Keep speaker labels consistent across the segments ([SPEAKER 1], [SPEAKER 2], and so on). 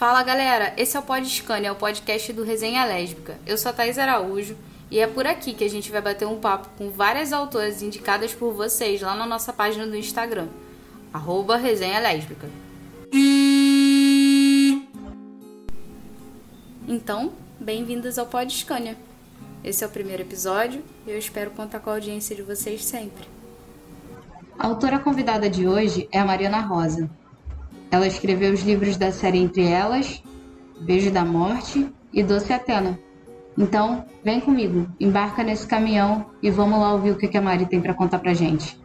[SPEAKER 1] Fala galera, esse é o Podscan, é o podcast do Resenha Lésbica. Eu sou a Thais Araújo e é por aqui que a gente vai bater um papo com várias autoras indicadas por vocês lá na nossa página do Instagram, arroba Resenha Lésbica. Então, bem-vindas ao Podscânia. Esse é o primeiro episódio e eu espero contar com a audiência de vocês sempre. A autora convidada de hoje é a Mariana Rosa. Ela escreveu os livros da série Entre Elas, Beijo da Morte e Doce Atena. Então, vem comigo, embarca nesse caminhão e vamos lá ouvir o que a Mari tem para contar pra gente.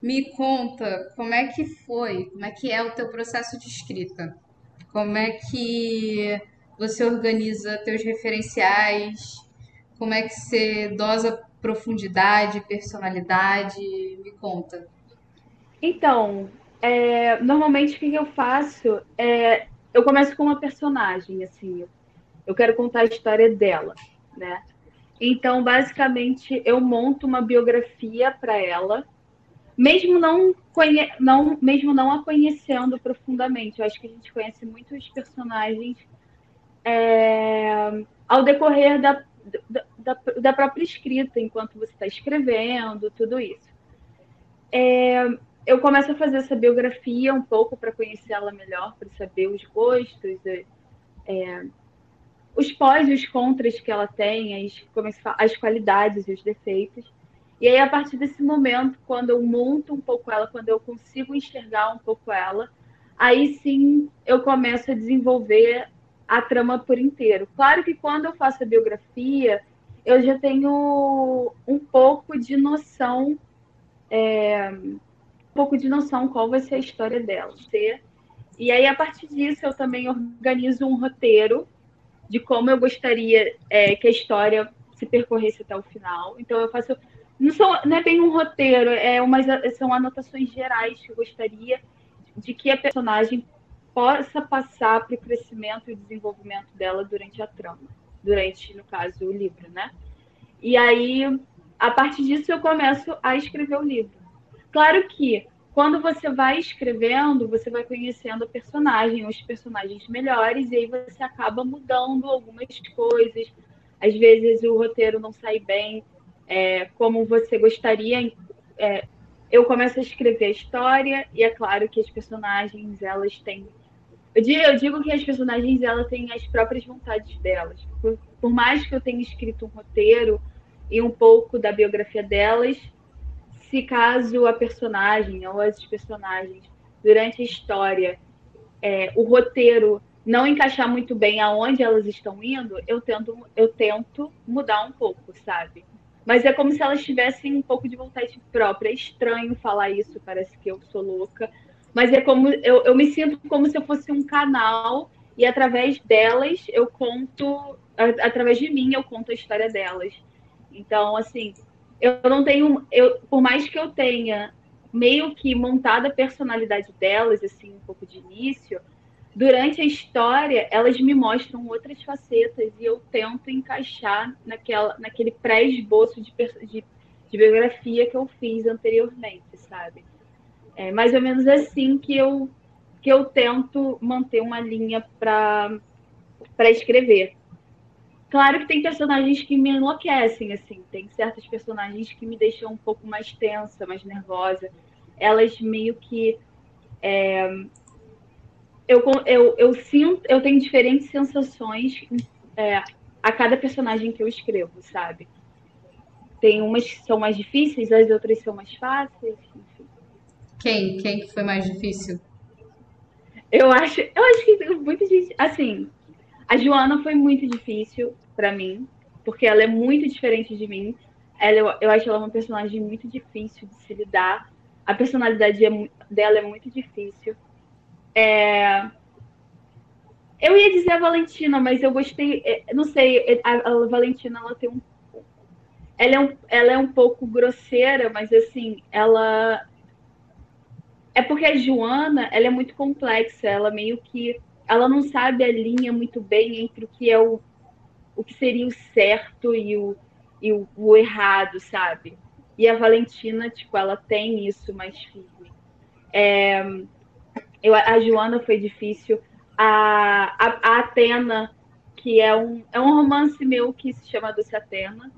[SPEAKER 1] Me conta como é que foi, como é que é o teu processo de escrita? Como é que você organiza teus referenciais? Como é que você dosa profundidade, personalidade? Me conta.
[SPEAKER 2] Então, é, normalmente o que eu faço é eu começo com uma personagem, assim, eu quero contar a história dela, né? Então, basicamente, eu monto uma biografia para ela, mesmo não, conhe... não, mesmo não a conhecendo profundamente. Eu acho que a gente conhece muitos personagens é, ao decorrer da, da, da, própria escrita, enquanto você está escrevendo, tudo isso. É, eu começo a fazer essa biografia um pouco para conhecer ela melhor, para saber os gostos, é, os pós e os contras que ela tem, as, as qualidades e os defeitos. E aí, a partir desse momento, quando eu monto um pouco ela, quando eu consigo enxergar um pouco ela, aí sim eu começo a desenvolver a trama por inteiro. Claro que quando eu faço a biografia, eu já tenho um pouco de noção é, um pouco de noção qual vai ser a história dela. E aí, a partir disso, eu também organizo um roteiro de como eu gostaria é, que a história se percorresse até o final. Então, eu faço. Não, sou, não é bem um roteiro, é são anotações gerais que eu gostaria de que a personagem possa passar para o crescimento e desenvolvimento dela durante a trama, durante, no caso, o livro, né? E aí, a partir disso, eu começo a escrever o livro. Claro que quando você vai escrevendo, você vai conhecendo a personagem, os personagens melhores, e aí você acaba mudando algumas coisas. Às vezes o roteiro não sai bem é, como você gostaria. É, eu começo a escrever a história, e é claro que as personagens, elas têm. Eu digo, eu digo que as personagens elas têm as próprias vontades delas. Por, por mais que eu tenha escrito um roteiro e um pouco da biografia delas, se caso a personagem ou as personagens durante a história é, o roteiro não encaixar muito bem aonde elas estão indo, eu tento, eu tento mudar um pouco, sabe? Mas é como se elas tivessem um pouco de vontade própria. É estranho falar isso, parece que eu sou louca. Mas é como eu, eu me sinto como se eu fosse um canal e através delas eu conto, através de mim eu conto a história delas. Então, assim, eu não tenho, eu, por mais que eu tenha meio que montado a personalidade delas, assim, um pouco de início, durante a história elas me mostram outras facetas e eu tento encaixar naquela, naquele pré-esboço de, de, de, biografia que eu fiz anteriormente, sabe? É mais ou menos assim que eu, que eu tento manter uma linha para escrever. Claro que tem personagens que me enlouquecem, assim. Tem certas personagens que me deixam um pouco mais tensa, mais nervosa. Elas meio que. É, eu, eu, eu sinto, eu tenho diferentes sensações é, a cada personagem que eu escrevo, sabe? Tem umas que são mais difíceis, as outras são mais fáceis.
[SPEAKER 1] Quem? Quem que foi mais difícil?
[SPEAKER 2] Eu acho, eu acho que muita gente, assim, a Joana foi muito difícil para mim, porque ela é muito diferente de mim. Ela, eu, eu acho ela uma personagem muito difícil de se lidar. A personalidade é, dela é muito difícil. É... Eu ia dizer a Valentina, mas eu gostei. É, não sei, é, a, a Valentina ela tem um. Ela é um, ela é um pouco grosseira, mas assim, ela. É porque a Joana, ela é muito complexa, ela meio que ela não sabe a linha muito bem entre o que é o, o que seria o certo e o, e o, o errado, sabe? E a Valentina, tipo, ela tem isso mais firme. É, eu, a Joana foi difícil. A, a, a, Atena, que é um, é um romance meu que se chama Doce Atena.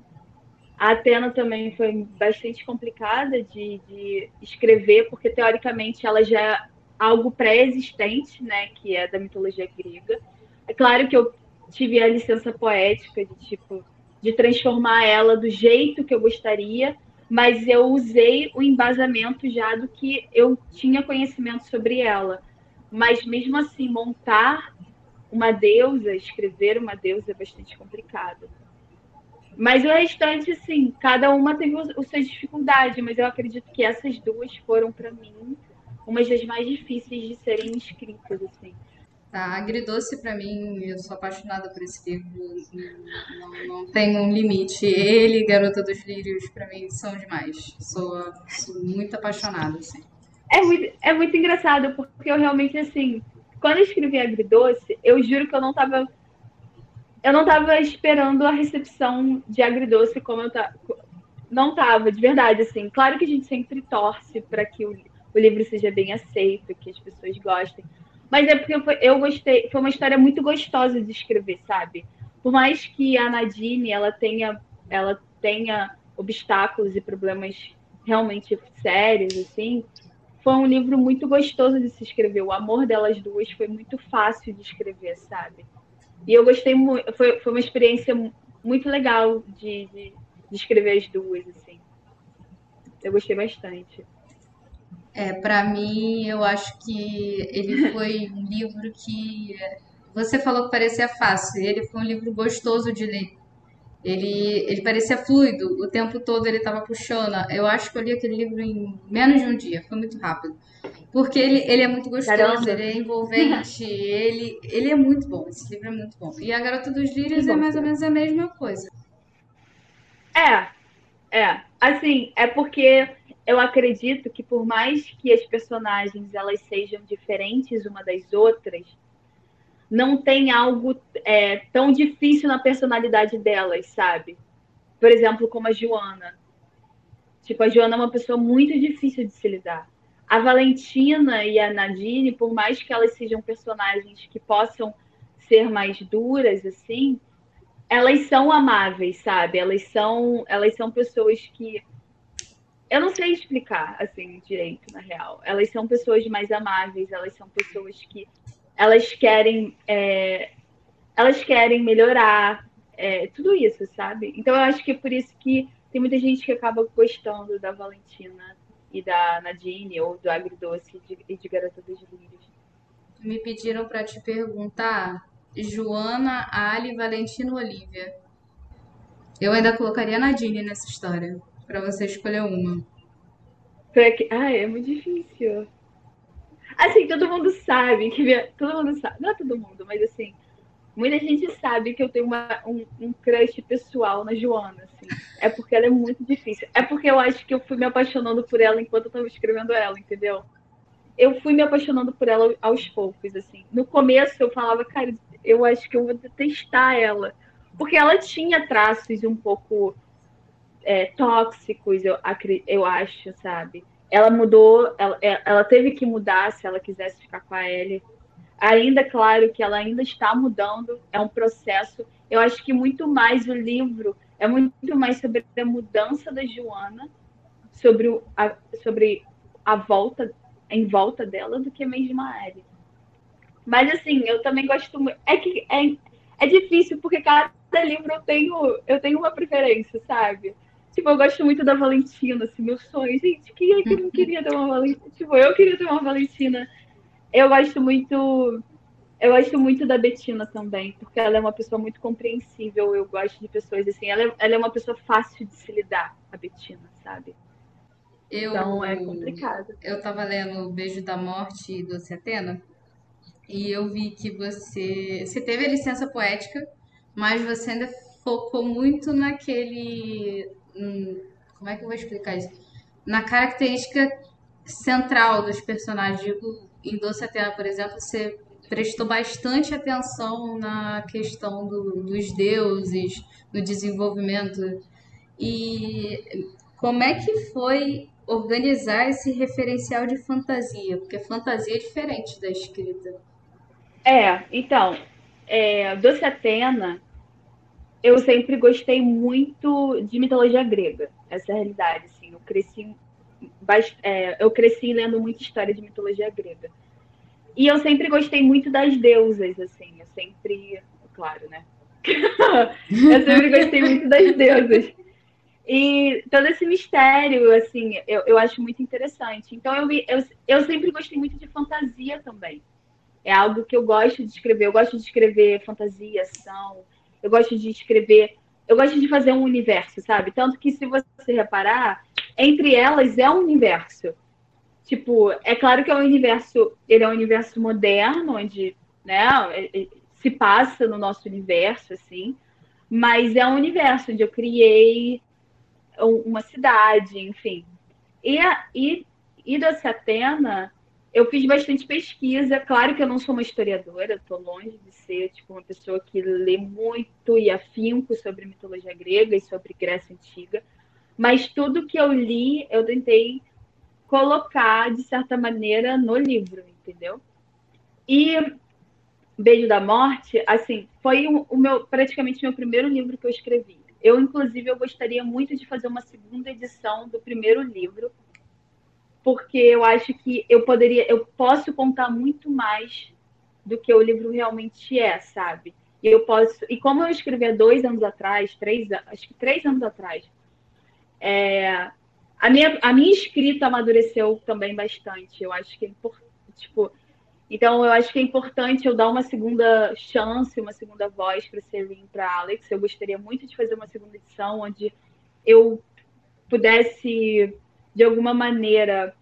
[SPEAKER 2] A Atena também foi bastante complicada de, de escrever, porque teoricamente ela já é algo pré-existente, né, que é da mitologia grega. É claro que eu tive a licença poética de tipo de transformar ela do jeito que eu gostaria, mas eu usei o embasamento já do que eu tinha conhecimento sobre ela. Mas mesmo assim, montar uma deusa, escrever uma deusa é bastante complicado. Mas o restante, assim, cada uma teve as suas dificuldades, mas eu acredito que essas duas foram, para mim, umas das mais difíceis de serem escritas, assim.
[SPEAKER 1] Tá, Agridoce, para mim, eu sou apaixonada por esse livro, não, não tem um limite. Ele e Garota dos Lírios, para mim, são demais. Sou, sou muito apaixonada, assim.
[SPEAKER 2] É muito, é muito engraçado, porque eu realmente, assim, quando eu escrevi Agridoce, eu juro que eu não tava. Eu não tava esperando a recepção de Agridoce como eu tava. Não tava, de verdade, assim. Claro que a gente sempre torce para que o, o livro seja bem aceito, que as pessoas gostem. Mas é porque eu gostei, foi uma história muito gostosa de escrever, sabe? Por mais que a Nadine ela tenha, ela tenha obstáculos e problemas realmente sérios, assim, foi um livro muito gostoso de se escrever. O amor delas duas foi muito fácil de escrever, sabe? E eu gostei muito, foi, foi uma experiência muito legal de, de, de escrever as duas, assim. Eu gostei bastante.
[SPEAKER 1] É, para mim, eu acho que ele foi um livro que você falou que parecia fácil. Ele foi um livro gostoso de ler. Ele, ele parecia fluido, o tempo todo ele estava puxando. Eu acho que eu li aquele livro em menos de um dia, foi muito rápido. Porque ele, ele é muito gostoso, Caramba. ele é envolvente, ele, ele é muito bom. Esse livro é muito bom. E A Garota dos Lírios é mais ou menos a mesma coisa.
[SPEAKER 2] É, é. Assim, é porque eu acredito que por mais que as personagens elas sejam diferentes uma das outras, não tem algo é, tão difícil na personalidade delas, sabe? Por exemplo, como a Joana. Tipo, a Joana é uma pessoa muito difícil de se lidar. A Valentina e a Nadine, por mais que elas sejam personagens que possam ser mais duras, assim, elas são amáveis, sabe? Elas são, elas são pessoas que eu não sei explicar assim direito, na real. Elas são pessoas mais amáveis, elas são pessoas que elas querem é, elas querem melhorar, é, tudo isso, sabe? Então eu acho que é por isso que tem muita gente que acaba gostando da Valentina e da Nadine ou do Agridoce e de, de Garota dos Lírios.
[SPEAKER 1] Me pediram para te perguntar Joana, Ali, Valentina Olivia. Eu ainda colocaria Nadine nessa história para você escolher uma.
[SPEAKER 2] Que... Ah, é muito difícil. Assim, todo mundo sabe que minha... todo mundo sabe, não é todo mundo, mas assim, muita gente sabe que eu tenho uma, um, um crush pessoal na Joana, assim. É porque ela é muito difícil. É porque eu acho que eu fui me apaixonando por ela enquanto eu estava escrevendo ela, entendeu? Eu fui me apaixonando por ela aos poucos, assim. No começo eu falava, cara, eu acho que eu vou detestar ela. Porque ela tinha traços um pouco é, tóxicos, eu, eu acho, sabe? Ela mudou, ela, é, ela teve que mudar se ela quisesse ficar com a Ellie. Ainda, claro, que ela ainda está mudando, é um processo. Eu acho que muito mais o livro é muito mais sobre a mudança da Joana, sobre, a, sobre a volta, em volta dela, do que mesmo a Ellie. Mas, assim, eu também gosto muito. É que é, é difícil, porque cada livro eu tenho, eu tenho uma preferência, sabe? Tipo, eu gosto muito da Valentina, assim, meu sonho. Gente, quem é que não queria ter uma Valentina? Tipo, eu queria ter uma Valentina. Eu gosto muito. Eu gosto muito da Betina também, porque ela é uma pessoa muito compreensível. Eu gosto de pessoas assim. Ela é, ela é uma pessoa fácil de se lidar, a Betina, sabe? Eu, então é complicado.
[SPEAKER 1] Eu tava lendo o Beijo da Morte do Atena e eu vi que você. Você teve a licença poética, mas você ainda focou muito naquele como é que eu vou explicar isso? Na característica central dos personagens. Digo, em Doce Atena, por exemplo, você prestou bastante atenção na questão do, dos deuses, no desenvolvimento. E como é que foi organizar esse referencial de fantasia? Porque fantasia é diferente da escrita.
[SPEAKER 2] É, então, é, Doce Atena, eu sempre gostei muito de mitologia grega. Essa é realidade, assim. Eu cresci, é, eu cresci lendo muita história de mitologia grega. E eu sempre gostei muito das deusas, assim. Eu sempre, claro, né? eu sempre gostei muito das deusas. E todo esse mistério, assim, eu, eu acho muito interessante. Então, eu, eu, eu sempre gostei muito de fantasia também. É algo que eu gosto de escrever. Eu gosto de escrever fantasia, ação. Eu gosto de escrever. Eu gosto de fazer um universo, sabe? Tanto que, se você reparar, entre elas é um universo. Tipo, é claro que é um universo. Ele é um universo moderno, onde né, é, é, se passa no nosso universo, assim. Mas é um universo onde eu criei uma cidade, enfim. E, e, e da Atena, eu fiz bastante pesquisa. Claro que eu não sou uma historiadora, estou longe de ser tipo, uma pessoa que lê muito e afinco sobre mitologia grega e sobre Grécia Antiga. Mas tudo que eu li, eu tentei colocar, de certa maneira, no livro, entendeu? E Beijo da Morte, assim, foi o, meu praticamente meu primeiro livro que eu escrevi. Eu, inclusive, eu gostaria muito de fazer uma segunda edição do primeiro livro, porque eu acho que eu poderia, eu posso contar muito mais do que o livro realmente é, sabe? E eu posso, e como eu escrevi há dois anos atrás, três, acho que três anos atrás, é, a minha, a minha escrita amadureceu também bastante. Eu acho que é importante, tipo, então, eu acho que é importante eu dar uma segunda chance, uma segunda voz para Serene, para Alex. Eu gostaria muito de fazer uma segunda edição onde eu pudesse, de alguma maneira,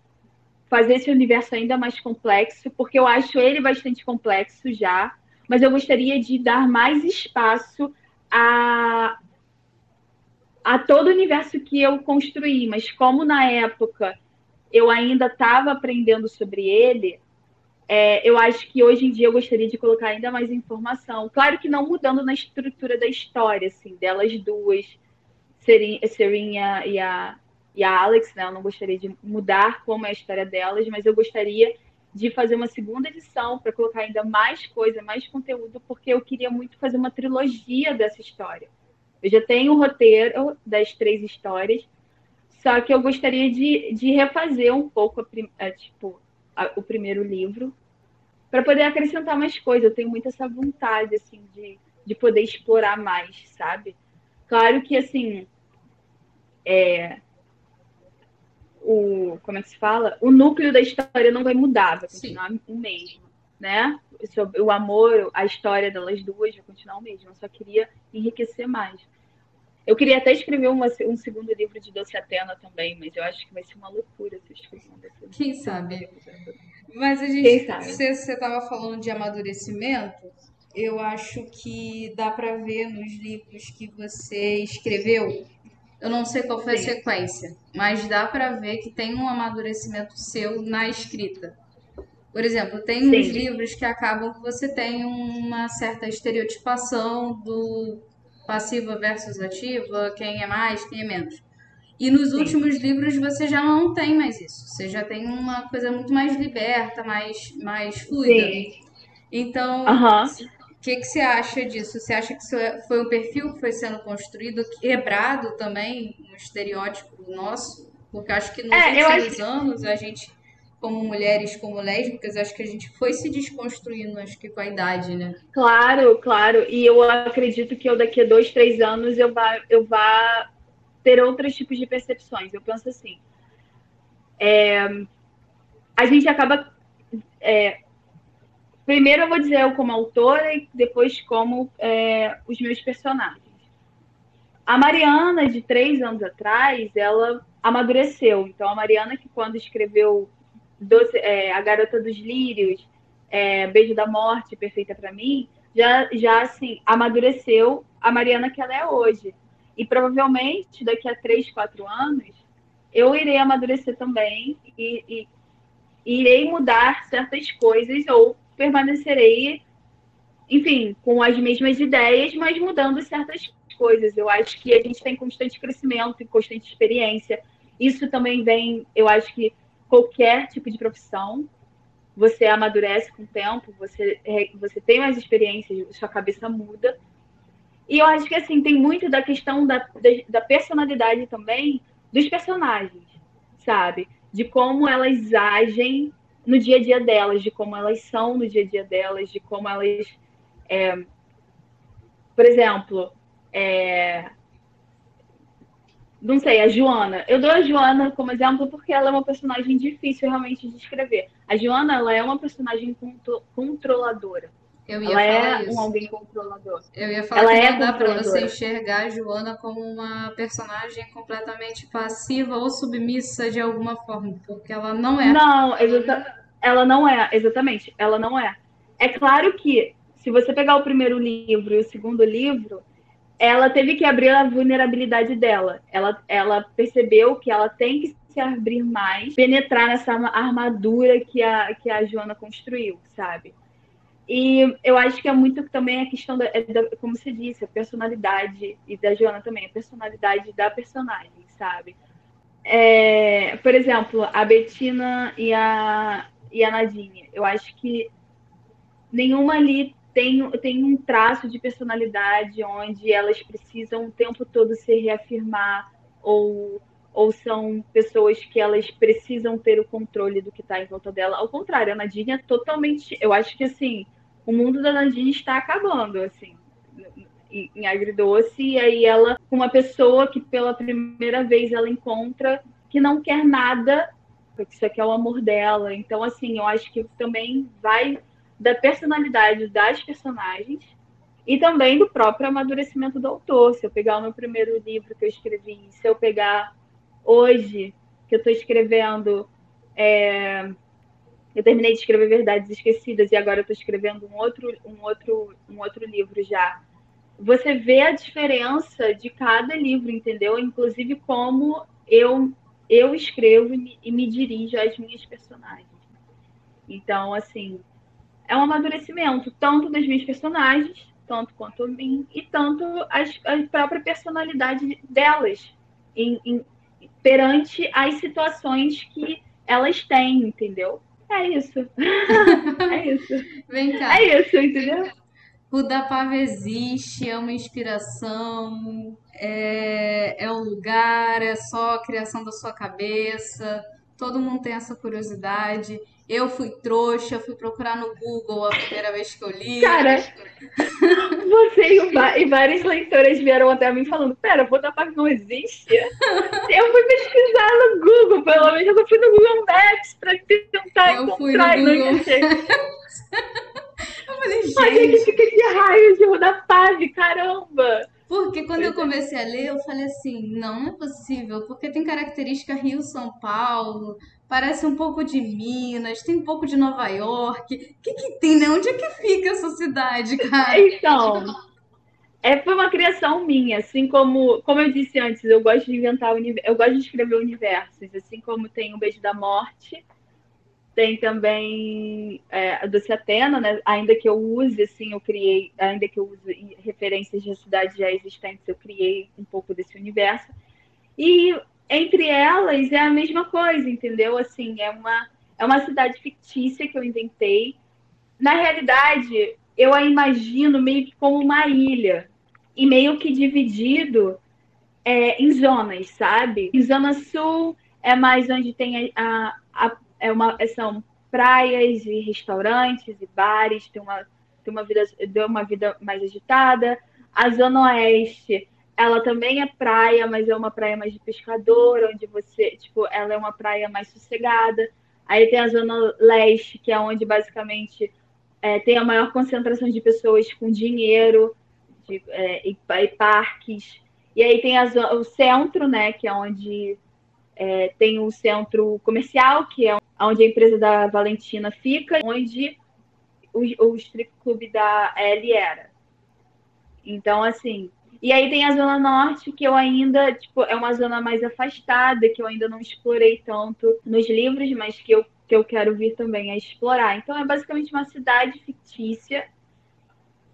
[SPEAKER 2] fazer esse universo ainda mais complexo, porque eu acho ele bastante complexo já, mas eu gostaria de dar mais espaço a, a todo o universo que eu construí. Mas como na época eu ainda estava aprendendo sobre ele, é, eu acho que hoje em dia eu gostaria de colocar ainda mais informação. Claro que não mudando na estrutura da história, assim, delas duas, Serinha e a, e a Alex, né? Eu não gostaria de mudar como é a história delas, mas eu gostaria de fazer uma segunda edição para colocar ainda mais coisa, mais conteúdo, porque eu queria muito fazer uma trilogia dessa história. Eu já tenho o roteiro das três histórias, só que eu gostaria de, de refazer um pouco a, a, tipo, a, o primeiro livro, para poder acrescentar mais coisas. Eu tenho muito essa vontade, assim, de, de poder explorar mais, sabe? Claro que, assim, é, o, como é que se fala? O núcleo da história não vai mudar, vai continuar Sim. o mesmo, né? O amor, a história delas duas vai continuar o mesmo. Eu só queria enriquecer mais. Eu queria até escrever uma, um segundo livro de Doce Atena também, mas eu acho que vai ser uma loucura se eu escrever um desse
[SPEAKER 1] Quem sabe? Mas a gente, se você estava falando de amadurecimento, eu acho que dá para ver nos livros que você escreveu. Eu não sei qual foi Sim. a sequência, mas dá para ver que tem um amadurecimento seu na escrita. Por exemplo, tem Sim. uns livros que acabam que você tem uma certa estereotipação do passiva versus ativa, quem é mais, quem é menos. E nos Sim. últimos livros você já não tem mais isso. Você já tem uma coisa muito mais liberta, mais, mais fluida. Sim. Então, o que, que você acha disso? Você acha que é, foi um perfil que foi sendo construído, quebrado também, um estereótipo nosso? Porque acho que nos é, últimos anos a gente como mulheres, como lésbicas, acho que a gente foi se desconstruindo, acho que com a idade, né?
[SPEAKER 2] Claro, claro. E eu acredito que eu daqui a dois, três anos eu vá, eu vá ter outros tipos de percepções. Eu penso assim. É, a gente acaba. É, primeiro eu vou dizer eu como autora e depois como é, os meus personagens. A Mariana, de três anos atrás, ela amadureceu. Então, a Mariana, que quando escreveu Doce, é, A Garota dos Lírios, é, Beijo da Morte, Perfeita para mim, já, já assim, amadureceu a Mariana que ela é hoje. E provavelmente daqui a três, quatro anos, eu irei amadurecer também e, e, e irei mudar certas coisas ou permanecerei, enfim, com as mesmas ideias, mas mudando certas coisas. Eu acho que a gente tem constante crescimento e constante experiência. Isso também vem, eu acho que qualquer tipo de profissão, você amadurece com o tempo, você, você tem mais experiências, sua cabeça muda. E eu acho que assim, tem muito da questão da, da, da personalidade também dos personagens, sabe? De como elas agem no dia a dia delas, de como elas são no dia a dia delas, de como elas. É... Por exemplo, é... não sei, a Joana. Eu dou a Joana como exemplo porque ela é uma personagem difícil realmente de escrever. A Joana ela é uma personagem controladora
[SPEAKER 1] eu ia ela
[SPEAKER 2] é
[SPEAKER 1] isso.
[SPEAKER 2] um alguém controlador.
[SPEAKER 1] Eu ia falar ela que não é dá para você enxergar a Joana como uma personagem completamente passiva ou submissa de alguma forma, porque ela não é.
[SPEAKER 2] Não, ela não é, exatamente, ela não é. É claro que se você pegar o primeiro livro e o segundo livro, ela teve que abrir a vulnerabilidade dela. Ela, ela percebeu que ela tem que se abrir mais, penetrar nessa armadura que a, que a Joana construiu, sabe? E eu acho que é muito também a questão da, é da, como você disse, a personalidade, e da Joana também, a personalidade da personagem, sabe? É, por exemplo, a Bettina e a, e a Nadine, eu acho que nenhuma ali tem, tem um traço de personalidade onde elas precisam o tempo todo se reafirmar ou ou são pessoas que elas precisam ter o controle do que está em volta dela. Ao contrário, a Nadine é totalmente. Eu acho que assim, o mundo da Nadine está acabando, assim, em, agridoce, e aí ela, uma pessoa que pela primeira vez ela encontra que não quer nada, porque isso aqui é o amor dela. Então, assim, eu acho que também vai da personalidade das personagens e também do próprio amadurecimento do autor. Se eu pegar o meu primeiro livro que eu escrevi, se eu pegar hoje, que eu estou escrevendo. É... Eu terminei de escrever Verdades Esquecidas e agora estou escrevendo um outro, um, outro, um outro livro já. Você vê a diferença de cada livro, entendeu? Inclusive como eu, eu escrevo e me dirijo às minhas personagens. Então, assim, é um amadurecimento tanto das minhas personagens, tanto quanto a mim, e tanto as, a própria personalidade delas, em, em, perante as situações que elas têm, entendeu? É isso. é isso.
[SPEAKER 1] Vem cá.
[SPEAKER 2] É isso, entendeu?
[SPEAKER 1] O da Pava existe, é uma inspiração, é, é o lugar, é só a criação da sua cabeça. Todo mundo tem essa curiosidade. Eu fui trouxa, fui procurar no Google a primeira vez que eu li.
[SPEAKER 2] Cara, você e, várias leitoras vieram até mim falando: Pera, Vodafone não existe? eu fui pesquisar no Google, pelo menos eu fui no Google Maps pra tentar eu encontrar
[SPEAKER 1] fui no Google. eu falei, gente. A gente
[SPEAKER 2] fica de raio de Rodapave, caramba!
[SPEAKER 1] Porque quando eu é. comecei a ler, eu falei assim, não, não é possível, porque tem característica Rio-São Paulo, parece um pouco de Minas, tem um pouco de Nova York. O que, que tem, né? Onde é que fica essa cidade, cara?
[SPEAKER 2] Então, é, foi uma criação minha, assim como, como eu disse antes, eu gosto de inventar, eu gosto de escrever universos, assim como tem o Beijo da Morte, tem também é, a Doce Atena, né? Ainda que eu use, assim, eu criei, ainda que eu use referências de cidades já existentes, eu criei um pouco desse universo. E entre elas é a mesma coisa, entendeu? Assim, é uma, é uma cidade fictícia que eu inventei. Na realidade, eu a imagino meio que como uma ilha e meio que dividido é, em zonas, sabe? Em zona sul é mais onde tem a, a, a é uma, são praias e restaurantes e bares, tem uma, tem uma vida, deu uma vida mais agitada. A zona oeste ela também é praia, mas é uma praia mais de pescador, onde você, tipo, ela é uma praia mais sossegada. Aí tem a zona leste, que é onde basicamente é, tem a maior concentração de pessoas com dinheiro de, é, e, e, parques. E aí tem a zona, o centro, né, que é onde é, tem o centro comercial, que é onde a empresa da Valentina fica, onde o, o strip club da Ellie era. Então, assim, e aí tem a Zona Norte, que eu ainda, tipo, é uma zona mais afastada, que eu ainda não explorei tanto nos livros, mas que eu, que eu quero vir também a explorar. Então é basicamente uma cidade fictícia.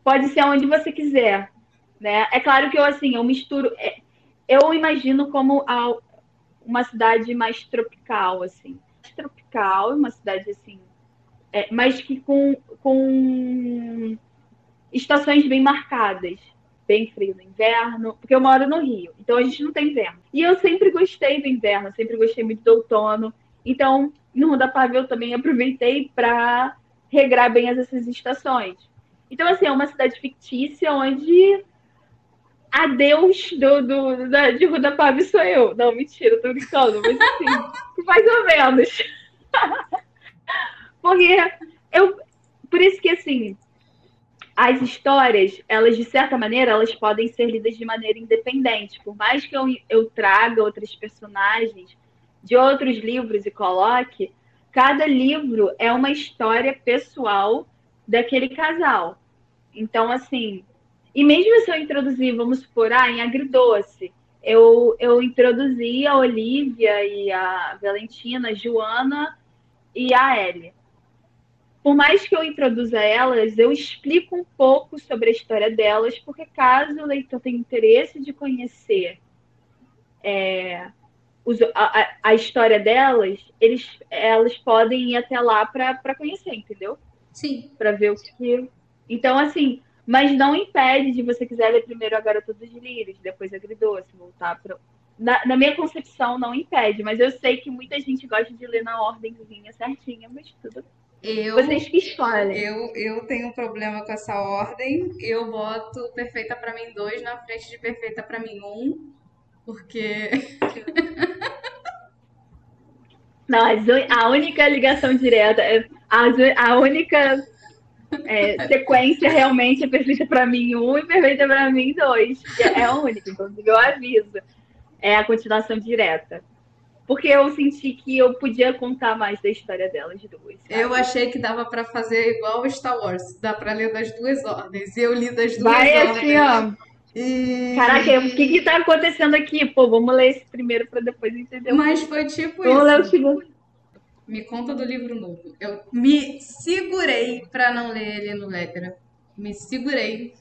[SPEAKER 2] Pode ser onde você quiser. né? É claro que eu assim, eu misturo, é, eu imagino como a, uma cidade mais tropical, assim, tropical, uma cidade assim, é, mas que com, com estações bem marcadas, bem frio no inverno, porque eu moro no Rio, então a gente não tem inverno. E eu sempre gostei do inverno, sempre gostei muito do outono. Então, no Roda Pave eu também aproveitei para regrar bem essas estações. Então, assim, é uma cidade fictícia onde a Deus do, do, da, de Rudapave sou eu. Não, mentira, tô brincando, mas assim, mais ou menos. Porque eu. Por isso que assim, as histórias, elas, de certa maneira, elas podem ser lidas de maneira independente. Por mais que eu, eu traga outros personagens de outros livros e coloque, cada livro é uma história pessoal daquele casal. Então, assim, e mesmo se eu introduzir, vamos supor, ah, em agridoce, eu, eu introduzi a Olivia e a Valentina, a Joana e a Ellie. Por mais que eu introduza elas, eu explico um pouco sobre a história delas, porque caso o leitor tenha interesse de conhecer é, os, a, a, história delas, eles, elas podem ir até lá para conhecer, entendeu?
[SPEAKER 1] Sim.
[SPEAKER 2] Para ver o que. Então, assim, mas não impede de você quiser ler primeiro a Garota dos Lírios, depois a Agridoce, voltar para. Na, na, minha concepção, não impede, mas eu sei que muita gente gosta de ler na ordemzinha certinha, mas tudo.
[SPEAKER 1] Eu,
[SPEAKER 2] Vocês que escolhem.
[SPEAKER 1] Eu, eu tenho um problema com essa ordem. Eu boto perfeita para mim dois na frente de perfeita para mim um, porque.
[SPEAKER 2] Não, a única ligação direta, a, a única é, sequência realmente é perfeita para mim um e perfeita para mim dois. É a única, inclusive eu aviso. É a continuação direta. Porque eu senti que eu podia contar mais da história delas duas.
[SPEAKER 1] Sabe? Eu achei que dava para fazer igual Star Wars. Dá para ler das duas ordens. Eu li das duas
[SPEAKER 2] Vai
[SPEAKER 1] ordens.
[SPEAKER 2] assim, ó. E... Caraca, o que que tá acontecendo aqui? Pô, vamos ler esse primeiro para depois entender.
[SPEAKER 1] Mas foi tipo
[SPEAKER 2] vamos
[SPEAKER 1] isso.
[SPEAKER 2] Vamos ler o segundo.
[SPEAKER 1] Me conta do livro novo. Eu me segurei para não ler ele no Letra. Me segurei.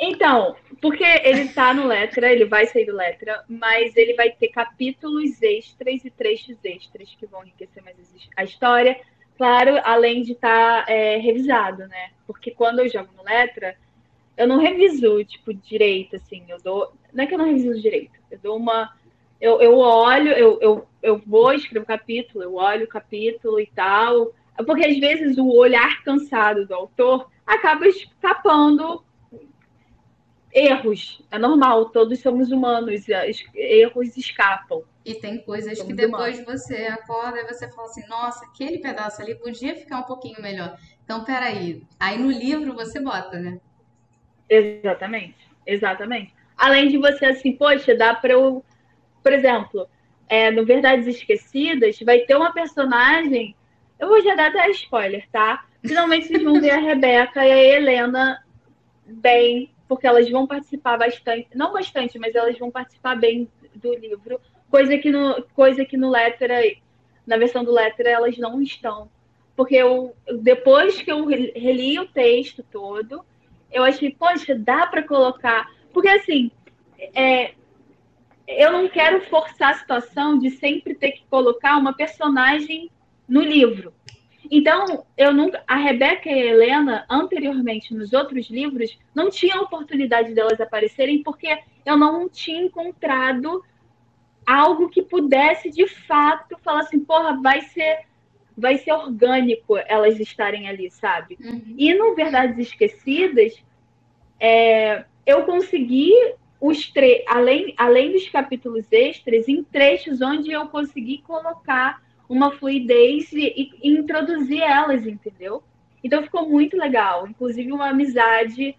[SPEAKER 2] Então, porque ele tá no Letra, ele vai sair do Letra, mas ele vai ter capítulos extras e trechos extras que vão enriquecer mais a história. Claro, além de estar tá, é, revisado, né? Porque quando eu jogo no Letra, eu não reviso, tipo, direito, assim. Eu dou. Não é que eu não reviso direito. Eu dou uma eu, eu olho, eu, eu, eu vou escrever o capítulo, eu olho o capítulo e tal, porque às vezes o olhar cansado do autor acaba escapando erros. É normal, todos somos humanos, erros escapam.
[SPEAKER 1] E tem coisas somos que depois humanos. você acorda e você fala assim, nossa, aquele pedaço ali podia ficar um pouquinho melhor. Então, peraí. Aí no livro você bota, né?
[SPEAKER 2] Exatamente, exatamente. Além de você assim, poxa, dá para eu por exemplo, é, no Verdades Esquecidas, vai ter uma personagem. Eu vou já dar até spoiler, tá? Finalmente vocês vão ver a Rebeca e a Helena bem, porque elas vão participar bastante, não bastante, mas elas vão participar bem do livro, coisa que no, coisa que no Letra, na versão do Letra, elas não estão. Porque eu, depois que eu reli o texto todo, eu achei, poxa, dá para colocar. Porque assim, é, eu não quero forçar a situação de sempre ter que colocar uma personagem no livro. Então, eu nunca, a Rebeca e a Helena, anteriormente nos outros livros, não tinham oportunidade delas aparecerem porque eu não tinha encontrado algo que pudesse de fato falar assim, porra, vai ser vai ser orgânico elas estarem ali, sabe? Uhum. E no Verdades Esquecidas, é, eu consegui os além, além dos capítulos extras, em trechos onde eu consegui colocar uma fluidez e, e introduzir elas, entendeu? Então ficou muito legal. Inclusive uma amizade,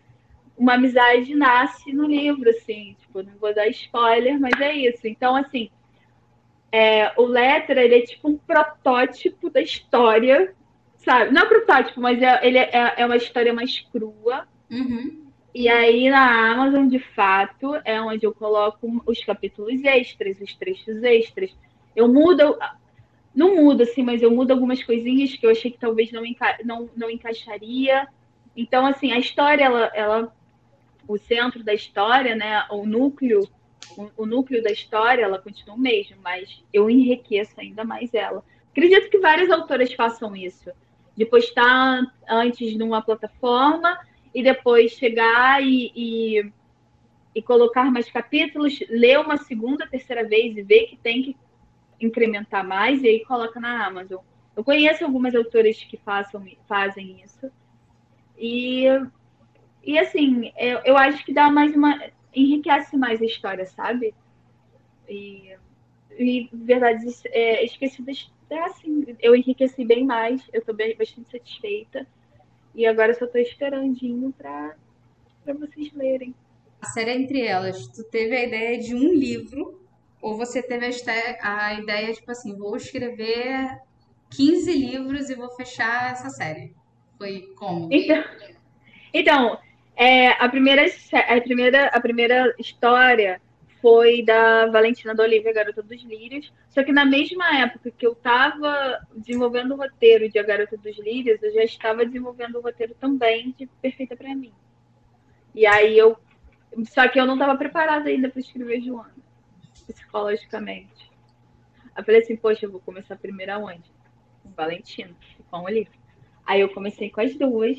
[SPEAKER 2] uma amizade nasce no livro, assim. Tipo, não vou dar spoiler, mas é isso. Então, assim, é, o Letra, ele é tipo um protótipo da história, sabe? Não é protótipo, mas é, ele é, é uma história mais crua.
[SPEAKER 1] Uhum.
[SPEAKER 2] E aí na Amazon, de fato, é onde eu coloco os capítulos extras, os trechos extras. Eu mudo, não mudo assim, mas eu mudo algumas coisinhas que eu achei que talvez não, enca não, não encaixaria. Então, assim, a história, ela, ela o centro da história, né, o núcleo, o, o, núcleo da história, ela continua o mesmo, mas eu enriqueço ainda mais ela. Acredito que várias autoras façam isso, de postar antes numa plataforma e depois chegar e, e, e colocar mais capítulos, ler uma segunda, terceira vez e ver que tem que incrementar mais e aí coloca na Amazon. Eu conheço algumas autoras que façam, fazem isso. E, e assim, eu, eu acho que dá mais uma. enriquece mais a história, sabe? E, e verdades é, esquecidas, é assim, eu enriqueci bem mais, eu estou bastante satisfeita. E agora só estou esperandinho para vocês lerem.
[SPEAKER 1] A série Entre Elas, tu teve a ideia de um livro ou você teve a ideia, tipo assim, vou escrever 15 livros e vou fechar essa série? Foi como?
[SPEAKER 2] Então, então é, a, primeira, a, primeira, a primeira história foi da Valentina da Olivia, Garota dos Lírios. Só que na mesma época que eu estava desenvolvendo o roteiro de A Garota dos Lírios, eu já estava desenvolvendo o roteiro também de Perfeita para mim. E aí eu. Só que eu não estava preparada ainda para escrever Joana, psicologicamente. Eu falei assim, poxa, eu vou começar primeiro aonde? Com Valentina, com a Olivia. Aí eu comecei com as duas,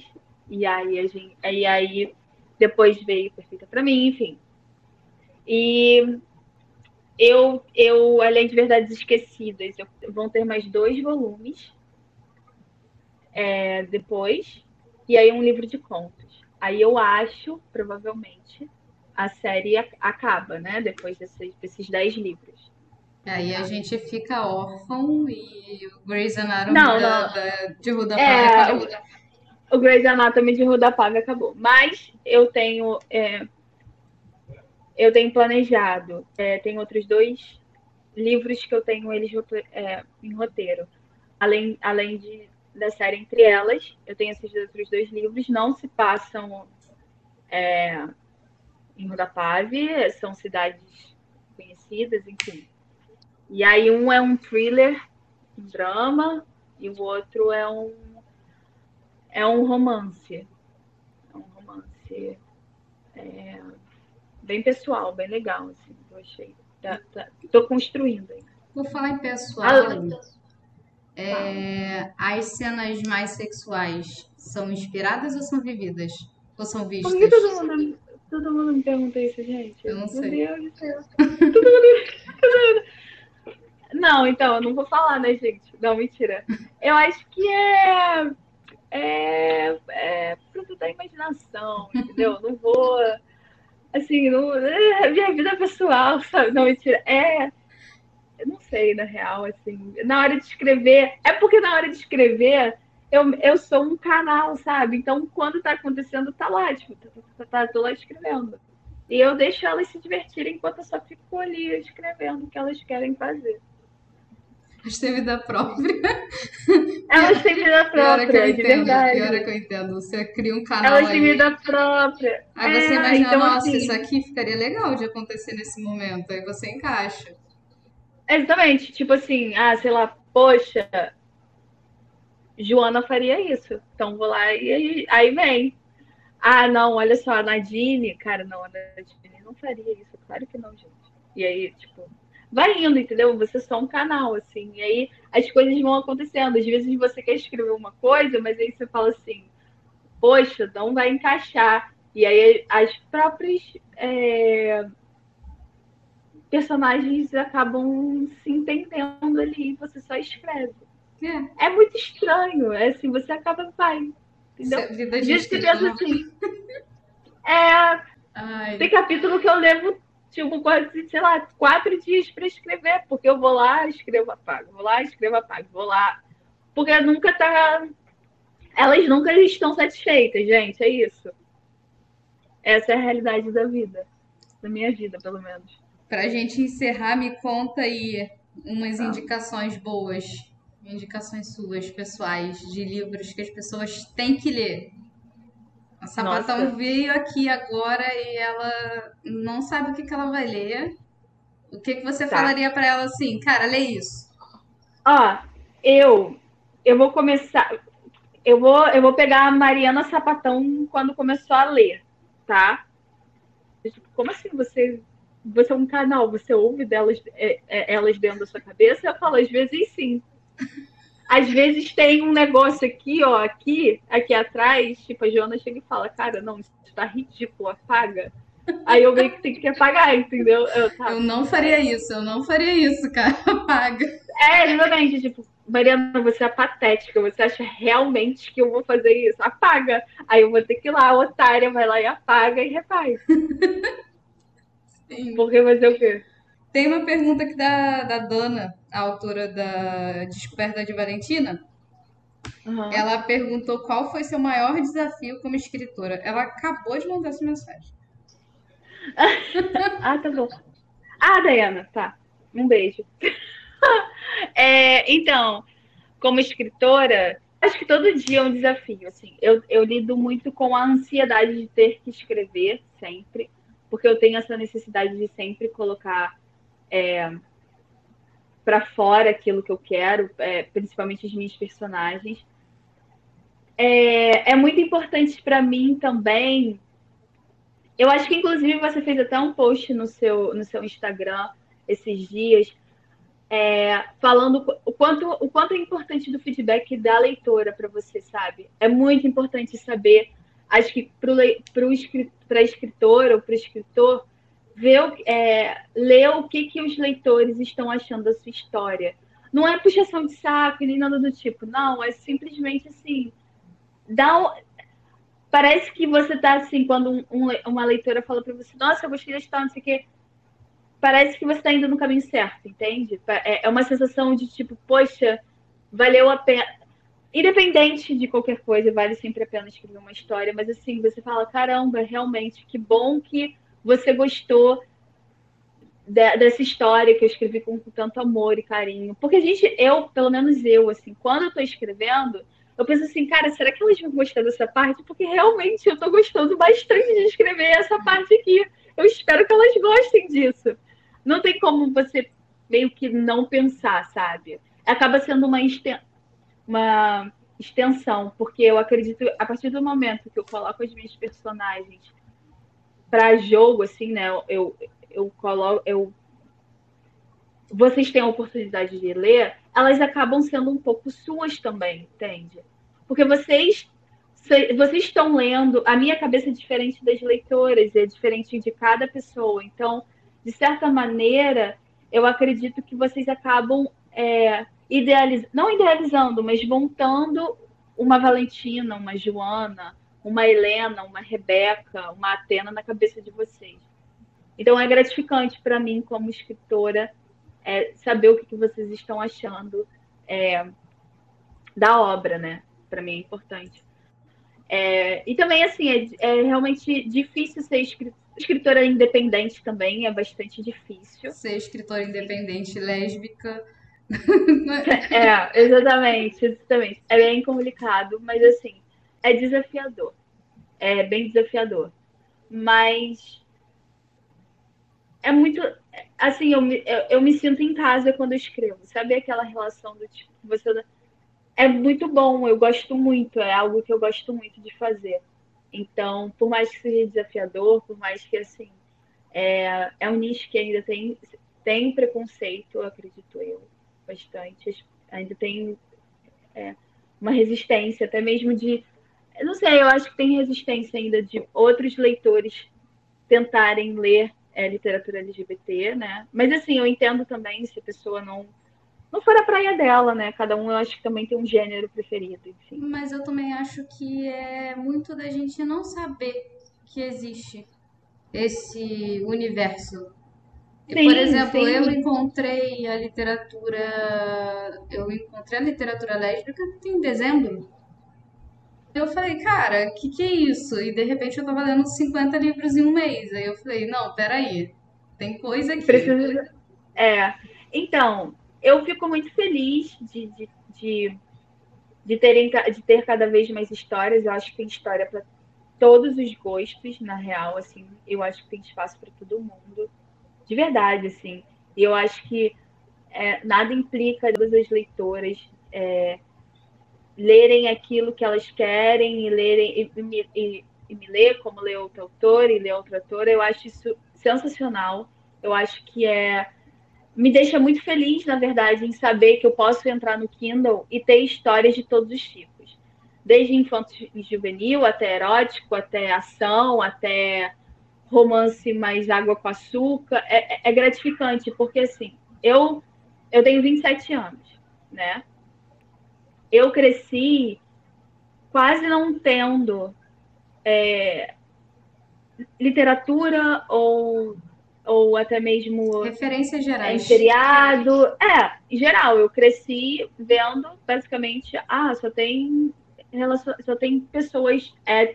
[SPEAKER 2] e aí a gente. E aí depois veio Perfeita para mim, enfim e eu, eu, além de Verdades Esquecidas, eu, vão ter mais dois volumes é, depois, e aí um livro de contos. Aí eu acho, provavelmente, a série acaba, né? Depois desses, desses dez livros.
[SPEAKER 1] Aí a gente fica órfão e o Grey's Anatomy não, da, não. Da, de Ruda é, acabou.
[SPEAKER 2] O, o Grey's Anatomy de Ruda Paga acabou. Mas eu tenho é, eu tenho planejado, é, tem outros dois livros que eu tenho eles é, em roteiro. Além, além de, da série Entre Elas, eu tenho esses outros dois livros, não se passam é, em Rodapave, são cidades conhecidas, enfim. E aí um é um thriller, um drama, e o outro é um é um romance. É um romance. É, bem pessoal, bem legal, assim, eu achei. Tá, tá, tô construindo ainda.
[SPEAKER 1] Por falar em pessoal, é, as cenas mais sexuais são inspiradas ou são vividas? Ou são vistas? Por que
[SPEAKER 2] todo mundo, todo mundo me pergunta isso, gente?
[SPEAKER 1] Eu não Meu sei. Deus do céu.
[SPEAKER 2] não, então, eu não vou falar, né, gente? Não, mentira. Eu acho que é, é, é fruto da imaginação, entendeu? Não vou assim, não, é minha vida pessoal, sabe? Não, mentira. É. Eu não sei, na real, assim. Na hora de escrever. É porque na hora de escrever, eu, eu sou um canal, sabe? Então, quando tá acontecendo, tá lá, tipo, tá, tá, tá, tô lá escrevendo. E eu deixo elas se divertirem enquanto eu só fico ali escrevendo o que elas querem fazer.
[SPEAKER 1] Elas têm vida própria.
[SPEAKER 2] Elas têm vida própria, pior é que eu entendo, verdade.
[SPEAKER 1] Pior é que eu entendo. Você cria um canal Elas
[SPEAKER 2] têm vida própria.
[SPEAKER 1] Aí é, você imagina, então, nossa, assim... isso aqui ficaria legal de acontecer nesse momento. Aí você encaixa.
[SPEAKER 2] Exatamente. Tipo assim, ah, sei lá, poxa, Joana faria isso. Então vou lá e aí, vem. Ah, não, olha só, a Nadine, cara, não, a Nadine não faria isso. Claro que não, gente. E aí, tipo, vai indo, entendeu? Você é só um canal, assim. E aí as coisas vão acontecendo. Às vezes você quer escrever uma coisa, mas aí você fala assim, poxa, não vai encaixar. E aí as próprias é, personagens acabam se entendendo ali e você só escreve. É. é muito estranho. É assim, você acaba, vai. Entendeu? Vida você pensa assim. É. Ai. Tem capítulo que eu levo tipo, quase, sei lá, quatro dias para escrever, porque eu vou lá, escrevo, apago, vou lá, escrevo, apago, vou lá. Porque nunca tá. Elas nunca estão satisfeitas, gente, é isso. Essa é a realidade da vida. Da minha vida, pelo menos.
[SPEAKER 1] Pra gente encerrar, me conta aí umas ah. indicações boas, indicações suas, pessoais, de livros que as pessoas têm que ler a sapatão Nossa. veio aqui agora e ela não sabe o que, que ela vai ler. O que, que você tá. falaria para ela assim, cara, lê isso?
[SPEAKER 2] Ó, eu eu vou começar. Eu vou, eu vou pegar a Mariana Sapatão quando começou a ler, tá? Como assim você você é um canal, você ouve delas, é, é, elas dentro da sua cabeça? Eu falo, às vezes sim. Às vezes tem um negócio aqui, ó, aqui, aqui atrás, tipo, a Joana chega e fala, cara, não, isso tá ridículo, apaga. Aí eu meio que tenho que apagar, entendeu?
[SPEAKER 1] Eu, tá. eu não faria isso, eu não faria isso, cara, apaga.
[SPEAKER 2] É, exatamente, tipo, Mariana, você é patética, você acha realmente que eu vou fazer isso? Apaga. Aí eu vou ter que ir lá, a otária vai lá e apaga e refaz. Sim. Porque fazer o quê?
[SPEAKER 1] Tem uma pergunta aqui da, da Dona, a autora da Descoberta de Valentina. Uhum. Ela perguntou qual foi seu maior desafio como escritora. Ela acabou de mandar essa mensagem.
[SPEAKER 2] ah, tá bom. Ah, Dayana, tá. Um beijo. é, então, como escritora, acho que todo dia é um desafio. Assim, eu, eu lido muito com a ansiedade de ter que escrever sempre porque eu tenho essa necessidade de sempre colocar é, para fora aquilo que eu quero, é, principalmente os meus personagens. É, é muito importante para mim também. Eu acho que, inclusive, você fez até um post no seu, no seu Instagram esses dias, é, falando o quanto, o quanto é importante do feedback da leitora para você, sabe? É muito importante saber acho que para a escritora ou para o escritor, ver, é, ler o que, que os leitores estão achando da sua história. Não é puxação de saco nem nada do tipo, não, é simplesmente assim, dá parece que você está assim, quando um, um, uma leitora fala para você, nossa, eu gostei da história, não sei o quê, parece que você está indo no caminho certo, entende? É, é uma sensação de tipo, poxa, valeu a pena independente de qualquer coisa, vale sempre a pena escrever uma história, mas assim, você fala, caramba, realmente, que bom que você gostou de, dessa história que eu escrevi com, tanto amor e carinho. Porque a gente, eu, pelo menos eu, assim, quando eu tô escrevendo, eu penso assim, cara, será que elas vão gostar dessa parte? Porque realmente eu tô gostando bastante de escrever essa parte aqui. Eu espero que elas gostem disso. Não tem como você meio que não pensar, sabe? Acaba sendo uma extensão uma extensão, porque eu acredito, a partir do momento que eu coloco as minhas personagens para jogo, assim, né? Eu, eu coloco. Eu, vocês têm a oportunidade de ler, elas acabam sendo um pouco suas também, entende? Porque vocês vocês estão lendo, a minha cabeça é diferente das leitoras, é diferente de cada pessoa. Então, de certa maneira, eu acredito que vocês acabam é, idealiz... não idealizando, mas montando uma Valentina, uma Joana, uma Helena, uma Rebeca, uma Atena na cabeça de vocês. Então é gratificante para mim, como escritora, é, saber o que, que vocês estão achando é, da obra, né? Para mim é importante. É, e também, assim, é, é, realmente difícil ser escritora independente também, é bastante difícil.
[SPEAKER 1] Ser escritora independente lésbica
[SPEAKER 2] é, exatamente, exatamente. É bem complicado, mas assim, é desafiador. É bem desafiador. Mas é muito. Assim, eu me, eu, eu me sinto em casa quando eu escrevo. Sabe aquela relação do tipo, você. É muito bom, eu gosto muito, é algo que eu gosto muito de fazer. Então, por mais que seja desafiador, por mais que assim, é, é um nicho que ainda tem, tem preconceito, acredito eu bastante. Ainda tem é, uma resistência, até mesmo de. Eu não sei, eu acho que tem resistência ainda de outros leitores tentarem ler é, literatura LGBT, né? Mas assim, eu entendo também se a pessoa não não for a praia dela, né? Cada um eu acho que também tem um gênero preferido, enfim.
[SPEAKER 1] Mas eu também acho que é muito da gente não saber que existe esse universo Sim, Por exemplo, sim. eu encontrei a literatura. Eu encontrei a literatura lésbica em dezembro. Eu falei, cara, o que, que é isso? E de repente eu tava lendo 50 livros em um mês. Aí eu falei, não, peraí. Tem coisa aqui.
[SPEAKER 2] É. Então, eu fico muito feliz de, de, de, de, terem, de ter cada vez mais histórias. Eu acho que tem história para todos os gostos, na real. Assim, eu acho que tem espaço para todo mundo de verdade, assim. E eu acho que é, nada implica todas as leitoras é, lerem aquilo que elas querem e lerem e, e, e me ler, como ler outro autor e ler outra autora. Eu acho isso sensacional. Eu acho que é me deixa muito feliz, na verdade, em saber que eu posso entrar no Kindle e ter histórias de todos os tipos. Desde infanto e juvenil, até erótico, até ação, até romance mais água com açúcar. É, é, é gratificante, porque assim, eu, eu tenho 27 anos, né? Eu cresci quase não tendo é, literatura ou ou até mesmo
[SPEAKER 1] referências gerais.
[SPEAKER 2] Em seriado. É, em geral, eu cresci vendo basicamente, ah, só tem relacion... só tem pessoas hé...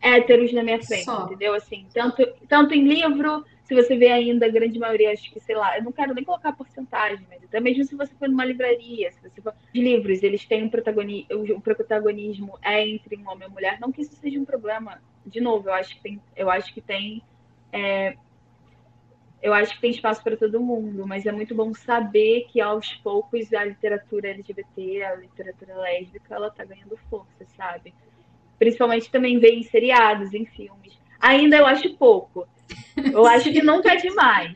[SPEAKER 2] héteros na minha frente, só. entendeu? Assim, tanto, tanto em livro, se você vê ainda a grande maioria, acho que, sei lá, eu não quero nem colocar porcentagem, mas até mesmo se você for numa livraria, se você for. Os livros, eles têm um protagonismo, o protagonismo é entre um homem e uma mulher, não que isso seja um problema. De novo, eu acho que tem, eu acho que tem é, eu acho que tem espaço para todo mundo, mas é muito bom saber que aos poucos a literatura LGBT, a literatura lésbica, ela está ganhando força, sabe? Principalmente também ver em seriados, em filmes. Ainda eu acho pouco. Eu acho que nunca é demais,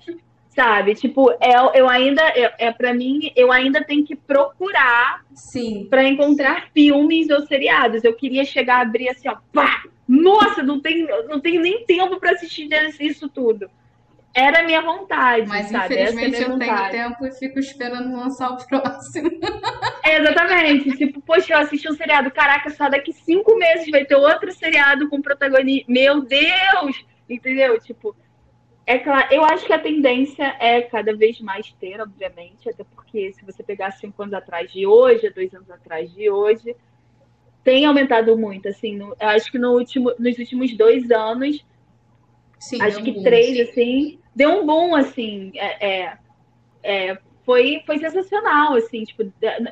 [SPEAKER 2] sabe? Tipo, é, eu ainda é, é para mim, eu ainda tenho que procurar
[SPEAKER 1] sim
[SPEAKER 2] para encontrar filmes ou seriados. Eu queria chegar a abrir assim, ó, pá! Nossa, não tem não tenho nem tempo para assistir isso tudo era a minha vontade.
[SPEAKER 1] Mas
[SPEAKER 2] sabe?
[SPEAKER 1] infelizmente é eu vontade. tenho tempo e fico esperando lançar o próximo.
[SPEAKER 2] É, exatamente. tipo, poxa, eu assisti um seriado. Caraca, só daqui cinco meses vai ter outro seriado com protagonista. Meu Deus! Entendeu? Tipo, é claro, eu acho que a tendência é cada vez mais ter, obviamente, até porque se você pegar cinco anos atrás de hoje, dois anos atrás de hoje, tem aumentado muito, assim, no, eu acho que no último, nos últimos dois anos, Sim, acho que três, sim. assim, deu um boom, assim, é, é, é, foi, foi sensacional, assim, tipo,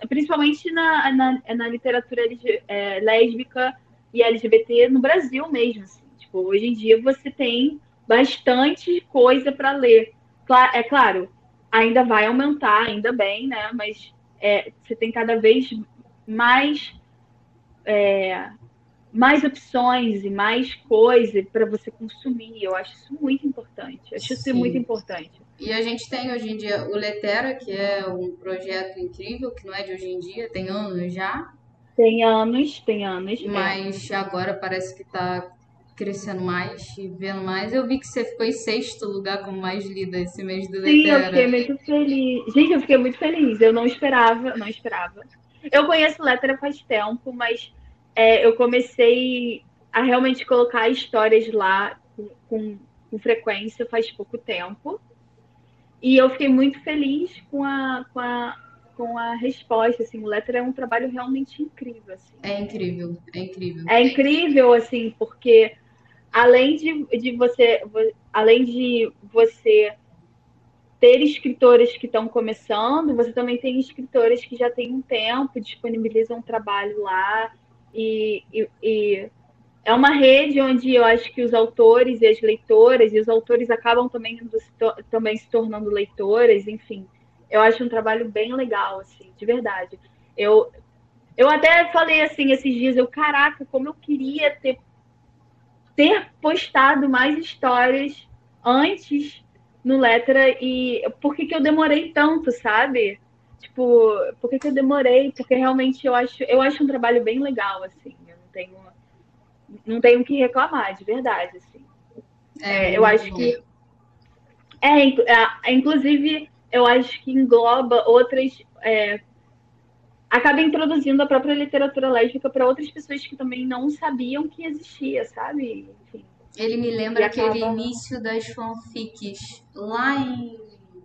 [SPEAKER 2] principalmente na, na, na literatura é, lésbica e LGBT no Brasil mesmo, assim, tipo, hoje em dia você tem bastante coisa para ler. É claro, ainda vai aumentar, ainda bem, né, mas é, você tem cada vez mais é, mais opções e mais coisa para você consumir. Eu acho isso muito importante. Acho Sim. isso muito importante.
[SPEAKER 1] E a gente tem hoje em dia o Letera, que é um projeto incrível, que não é de hoje em dia, tem anos já.
[SPEAKER 2] Tem anos, tem anos.
[SPEAKER 1] Mas é. agora parece que está crescendo mais e vendo mais. Eu vi que você ficou em sexto lugar como mais lida esse mês do Letera.
[SPEAKER 2] Sim, eu fiquei muito feliz. Gente, eu fiquei muito feliz. Eu não esperava, não esperava. Eu conheço Letera faz tempo, mas é, eu comecei a realmente colocar histórias lá com, com, com, frequência faz pouco tempo. E eu fiquei muito feliz com a, com a, com a resposta. Assim, o Letter é um trabalho realmente incrível. Assim.
[SPEAKER 1] É incrível, é incrível.
[SPEAKER 2] É incrível, assim, porque além de, de você, além de você ter escritores que estão começando, você também tem escritores que já têm um tempo, disponibilizam um trabalho lá e, e, e, é uma rede onde eu acho que os autores e as leitoras, e os autores acabam também, também se tornando leitoras, enfim. Eu acho um trabalho bem legal, assim, de verdade. Eu, eu até falei assim esses dias, eu, caraca, como eu queria ter, ter postado mais histórias antes no Letra e por que, que eu demorei tanto, sabe? tipo, por que, que eu demorei? Porque realmente eu acho, eu acho um trabalho bem legal, assim. Eu não tenho, não tenho o que reclamar, de verdade, assim. É, é eu acho que. É, é, inclusive, eu acho que engloba outras. É, acaba introduzindo a própria literatura lésbica para outras pessoas que também não sabiam que existia, sabe? Enfim.
[SPEAKER 1] Ele me lembra acaba... aquele início das fanfics lá em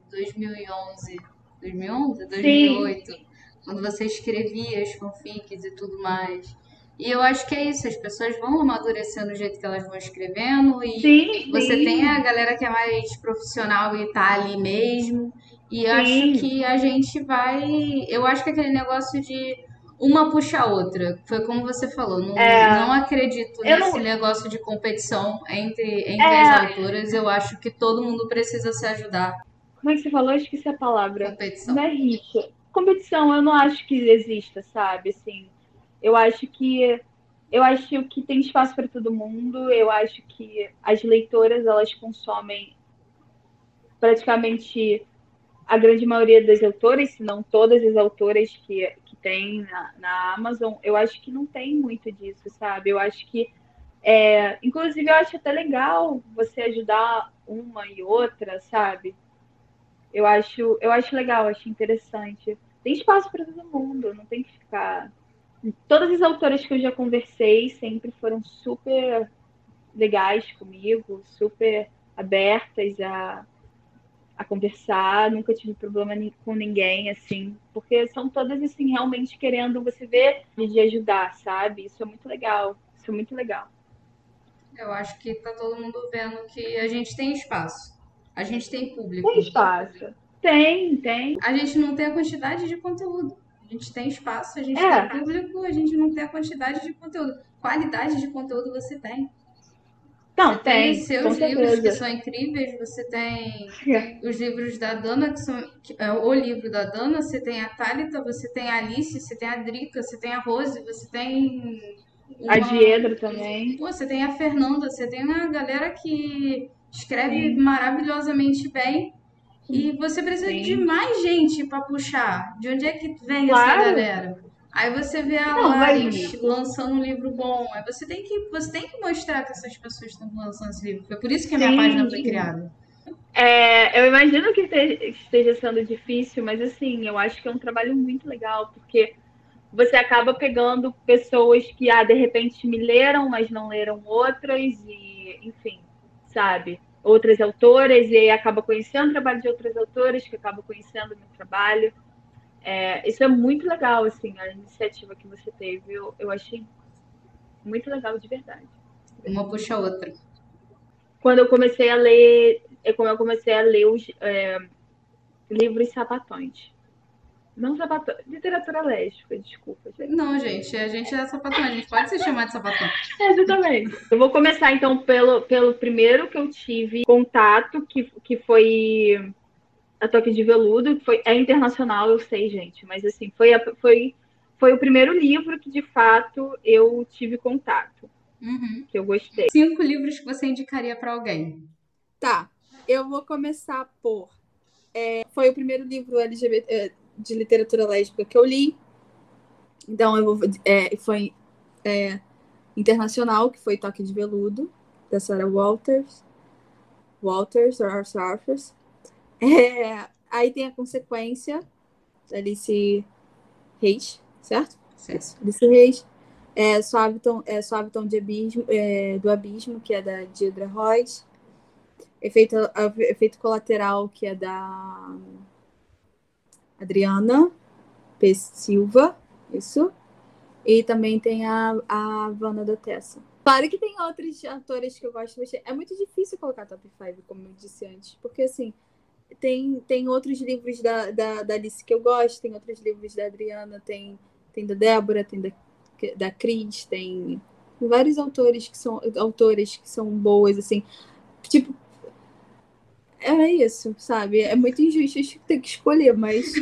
[SPEAKER 1] 2011 2011, 2008, Sim. quando você escrevia as fanfics e tudo mais. E eu acho que é isso, as pessoas vão amadurecendo o jeito que elas vão escrevendo e
[SPEAKER 2] sim,
[SPEAKER 1] você
[SPEAKER 2] sim.
[SPEAKER 1] tem a galera que é mais profissional e tá ali mesmo. E sim. acho que a gente vai. Eu acho que aquele negócio de uma puxa a outra. Foi como você falou. Não, é... não acredito nesse não... negócio de competição entre, entre é... as autoras. Eu acho que todo mundo precisa se ajudar.
[SPEAKER 2] Como é que você falou? Eu esqueci a palavra.
[SPEAKER 1] Competição.
[SPEAKER 2] Não é rixa. Competição, eu não acho que exista, sabe? Assim, eu acho que eu acho que tem espaço para todo mundo. Eu acho que as leitoras elas consomem praticamente a grande maioria das autoras, se não todas as autoras que, que tem na, na Amazon. Eu acho que não tem muito disso, sabe? Eu acho que, é, inclusive, eu acho até legal você ajudar uma e outra, sabe? Eu acho, eu acho legal, acho interessante. Tem espaço para todo mundo, não tem que ficar todas as autoras que eu já conversei sempre foram super legais comigo, super abertas a, a conversar, nunca tive problema com ninguém, assim, porque são todas, assim, realmente querendo você ver de ajudar, sabe? Isso é muito legal, isso é muito legal.
[SPEAKER 1] Eu acho que tá todo mundo vendo que a gente tem espaço, a gente tem público.
[SPEAKER 2] Tem espaço, tem, tem.
[SPEAKER 1] A gente não tem a quantidade de conteúdo. A gente tem espaço, a gente é. tem público, a gente não tem a quantidade de conteúdo. Qualidade de conteúdo você tem.
[SPEAKER 2] Não, você tem.
[SPEAKER 1] tem seus livros que são incríveis, você tem é. os livros da Dana, que são que é, o livro da Dana, você tem a Thalita, você tem a Alice, você tem a Drica, você tem a Rose, você tem.
[SPEAKER 2] Uma... A Diedra também.
[SPEAKER 1] Pô, você tem a Fernanda, você tem uma galera que escreve Sim. maravilhosamente bem e você precisa Sim. de mais gente para puxar. De onde é que vem claro. essa galera? Aí você vê a Laris lançando um livro bom. Aí você tem que, você tem que mostrar que essas pessoas estão lançando esse livro. Foi por isso que a minha Sim. página foi criada.
[SPEAKER 2] É, eu imagino que esteja sendo difícil, mas assim, eu acho que é um trabalho muito legal, porque você acaba pegando pessoas que, ah, de repente me leram, mas não leram outras, e enfim, sabe? Outras autoras e aí acaba conhecendo o trabalho de outras autoras que acaba conhecendo o meu trabalho. É, isso é muito legal, assim, a iniciativa que você teve. Eu, eu achei muito legal de verdade.
[SPEAKER 1] Uma puxa a outra.
[SPEAKER 2] Quando eu comecei a ler, é como eu comecei a ler os é, livros sapatões. Não sapatão. Literatura lésbica, desculpa.
[SPEAKER 1] Gente. Não, gente, a gente é sapatão, a gente pode se chamar de sapatão.
[SPEAKER 2] Exatamente. Eu vou começar então pelo, pelo primeiro que eu tive contato, que, que foi a Toque de Veludo, que foi, é internacional, eu sei, gente, mas assim, foi, a, foi, foi o primeiro livro que de fato eu tive contato. Uhum. Que eu gostei.
[SPEAKER 1] Cinco livros que você indicaria para alguém.
[SPEAKER 3] Tá, eu vou começar por. É, foi o primeiro livro LGBT de literatura lésbica que eu li. Então, eu vou, é, foi é, internacional, que foi Toque de Veludo, da Sarah Walters. Walters, or Surfers. É, aí tem a consequência da Alice Reis, certo?
[SPEAKER 1] Certo.
[SPEAKER 3] Alice Reis. É, Suave Tom, é, Suave Tom de Abismo, é, do Abismo, que é da Deirdre Royce. Efeito, efeito colateral, que é da Adriana P. Silva, isso. E também tem a, a Vanna da Tessa. Claro que tem outros atores que eu gosto, mas é muito difícil colocar top 5, como eu disse antes. Porque, assim, tem, tem outros livros da, da, da Alice que eu gosto, tem outros livros da Adriana, tem, tem da Débora, tem da, da Cris, tem vários autores que são autores que são boas, assim. Tipo, é isso, sabe? É muito injusto ter que escolher, mas.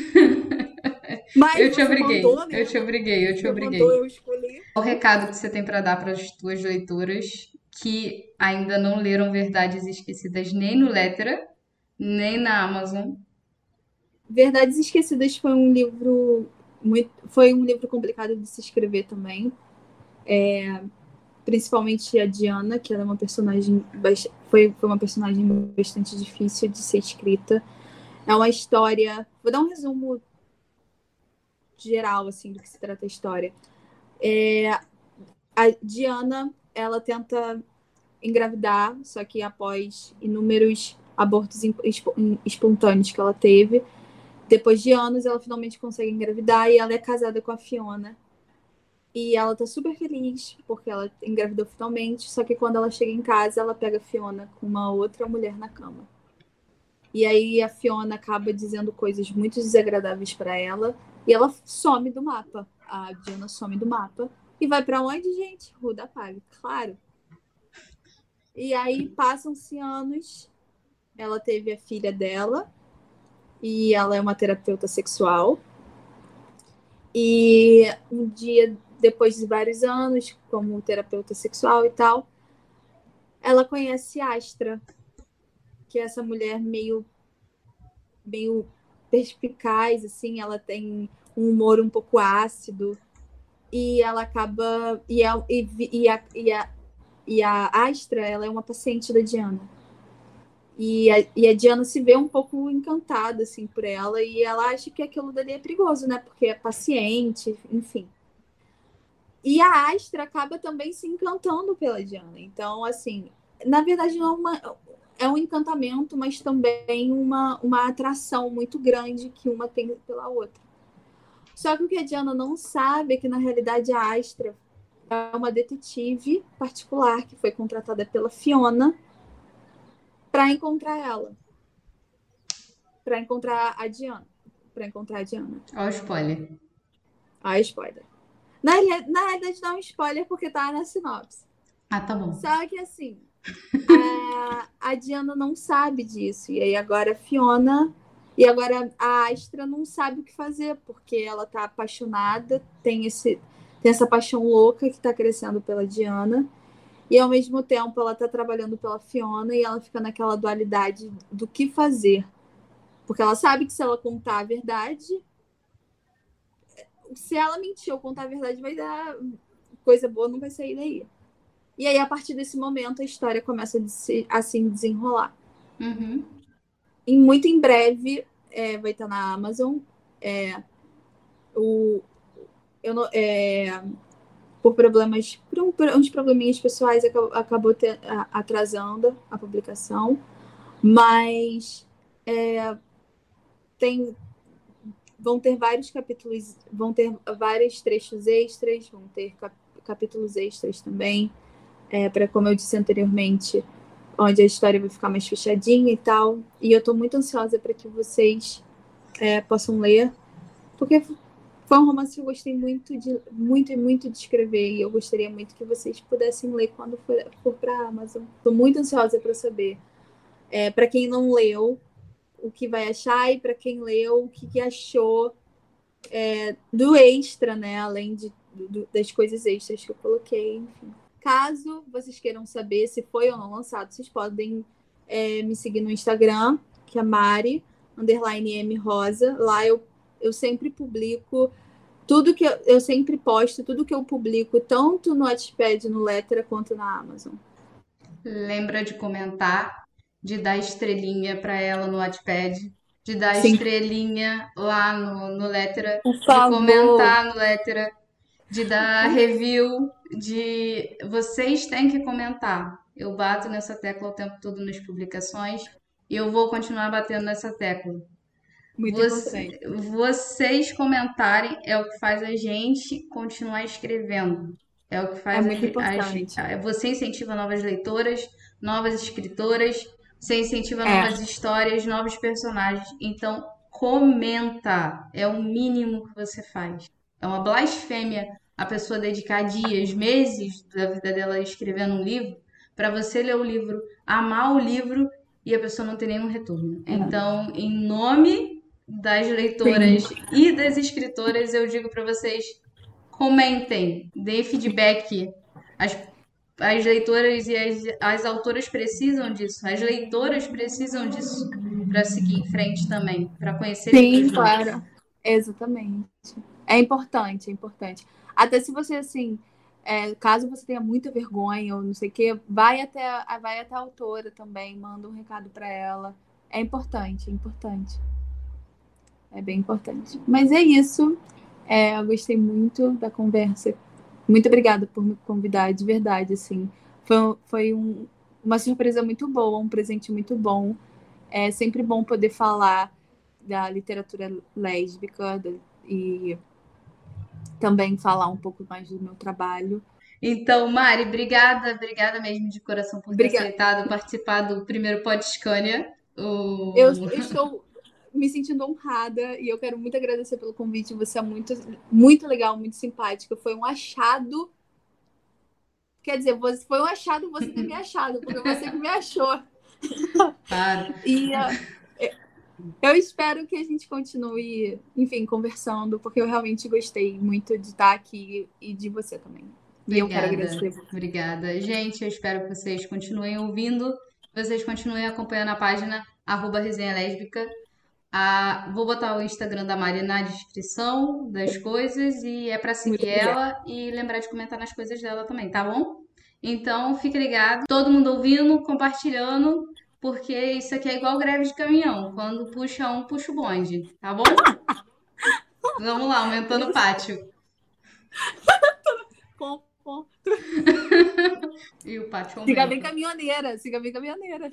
[SPEAKER 1] mas eu te obriguei, mandou, né? eu te obriguei, eu te obriguei. eu. O recado que você tem para dar para as tuas leitoras que ainda não leram Verdades Esquecidas nem no Lettera, nem na Amazon.
[SPEAKER 3] Verdades Esquecidas foi um livro muito, foi um livro complicado de se escrever também. É, principalmente a Diana, que ela é uma personagem foi, uma personagem bastante difícil de ser escrita. É uma história. Vou dar um resumo geral assim do que se trata a história. É, a Diana ela tenta engravidar, só que após inúmeros abortos espontâneos que ela teve, depois de anos ela finalmente consegue engravidar e ela é casada com a Fiona, e ela tá super feliz porque ela engravidou finalmente. Só que quando ela chega em casa, ela pega a Fiona com uma outra mulher na cama. E aí a Fiona acaba dizendo coisas muito desagradáveis para ela e ela some do mapa. A Diana some do mapa e vai para onde, gente? Ruda Pag, claro. E aí passam-se anos. Ela teve a filha dela e ela é uma terapeuta sexual. E um dia
[SPEAKER 2] depois de vários anos como terapeuta sexual e tal, ela conhece Astra, que é essa mulher meio meio perspicaz assim, ela tem um humor um pouco ácido e ela acaba e a, e, e a, e a, e a Astra, ela é uma paciente da Diana. E a, e a Diana se vê um pouco encantada assim por ela e ela acha que aquilo dali é perigoso, né? Porque é paciente, enfim. E a Astra acaba também se encantando pela Diana. Então, assim, na verdade não é, uma, é um encantamento, mas também uma, uma atração muito grande que uma tem pela outra. Só que o que a Diana não sabe é que, na realidade, a Astra é uma detetive particular que foi contratada pela Fiona para encontrar ela. Para encontrar a Diana. Para encontrar a Diana.
[SPEAKER 1] Olha o spoiler.
[SPEAKER 2] Olha o spoiler. Na, na realidade, não é um spoiler porque tá na sinopse.
[SPEAKER 1] Ah, tá bom.
[SPEAKER 2] Só que assim, a, a Diana não sabe disso. E aí agora a Fiona. E agora a Astra não sabe o que fazer, porque ela tá apaixonada, tem, esse, tem essa paixão louca que tá crescendo pela Diana. E ao mesmo tempo ela tá trabalhando pela Fiona e ela fica naquela dualidade do que fazer. Porque ela sabe que se ela contar a verdade, se ela mentir ou contar a verdade, vai dar coisa boa, não vai sair daí. E aí, a partir desse momento, a história começa a se, assim desenrolar.
[SPEAKER 1] Uhum.
[SPEAKER 2] E muito em breve é, vai estar na Amazon. É, o, eu não, é, por problemas, por, por uns probleminhas pessoais, acabou, acabou ter, atrasando a publicação. Mas é, tem, vão ter vários capítulos, vão ter vários trechos extras, vão ter cap, capítulos extras também é, para, como eu disse anteriormente, onde a história vai ficar mais fechadinha e tal. E eu estou muito ansiosa para que vocês é, possam ler, porque foi um romance que eu gostei muito de muito e muito de escrever e eu gostaria muito que vocês pudessem ler quando for, for para a Amazon. Estou muito ansiosa para saber. É, para quem não leu, o que vai achar e para quem leu, o que, que achou é, do extra, né? Além de, do, das coisas extras que eu coloquei, enfim. Caso vocês queiram saber se foi ou não lançado, vocês podem é, me seguir no Instagram, que é Mari, underline M Rosa. Lá eu, eu sempre publico tudo que eu, eu sempre posto, tudo que eu publico, tanto no Wattpad, no Lettera, quanto na Amazon.
[SPEAKER 1] Lembra de comentar, de dar estrelinha para ela no Wattpad, de dar Sim. estrelinha lá no, no Lettera, de comentar no Lettera de dar review, de vocês têm que comentar. Eu bato nessa tecla o tempo todo nas publicações e eu vou continuar batendo nessa tecla.
[SPEAKER 2] Muito Você,
[SPEAKER 1] vocês comentarem é o que faz a gente continuar escrevendo. É o que faz
[SPEAKER 2] é a,
[SPEAKER 1] a, você incentiva novas leitoras, novas escritoras, você incentiva é. novas histórias, novos personagens. Então, comenta. É o mínimo que você faz. É uma blasfêmia a pessoa dedicar dias, meses da vida dela escrevendo um livro, para você ler o livro, amar o livro e a pessoa não ter nenhum retorno. É. Então, em nome das leitoras Sim. e das escritoras, eu digo para vocês: comentem, deem feedback. As, as leitoras e as, as autoras precisam disso, as leitoras precisam disso para seguir em frente também, para conhecer
[SPEAKER 2] Sim, claro. Exatamente. É importante, é importante. Até se você, assim, é, caso você tenha muita vergonha ou não sei o quê, vai até, vai até a autora também, manda um recado para ela. É importante, é importante. É bem importante. Mas é isso. É, eu gostei muito da conversa. Muito obrigada por me convidar, de verdade, assim. Foi, foi um, uma surpresa muito boa, um presente muito bom. É sempre bom poder falar da literatura lésbica e também falar um pouco mais do meu trabalho.
[SPEAKER 1] Então, Mari, obrigada, obrigada mesmo de coração por ter aceitado participar do primeiro Podcânia.
[SPEAKER 2] O... Eu, eu estou me sentindo honrada e eu quero muito agradecer pelo convite. Você é muito, muito legal, muito simpática. Foi um achado. Quer dizer, foi um achado você ter me achado, porque você que me achou.
[SPEAKER 1] Claro.
[SPEAKER 2] E, uh, Eu espero que a gente continue, enfim, conversando, porque eu realmente gostei muito de estar aqui e de você também. E eu quero
[SPEAKER 1] Obrigada.
[SPEAKER 2] agradecer.
[SPEAKER 1] Obrigada. Gente, eu espero que vocês continuem ouvindo, que vocês continuem acompanhando a página arroba resenha lésbica. Ah, vou botar o Instagram da Mari na descrição das coisas e é pra seguir ela e lembrar de comentar nas coisas dela também, tá bom? Então, fique ligado, todo mundo ouvindo, compartilhando, porque isso aqui é igual greve de caminhão. Quando puxa um, puxa o bonde, tá bom? Vamos lá, aumentando o pátio. E o pátio
[SPEAKER 2] Siga
[SPEAKER 1] aumenta.
[SPEAKER 2] bem caminhoneira, siga bem caminhoneira.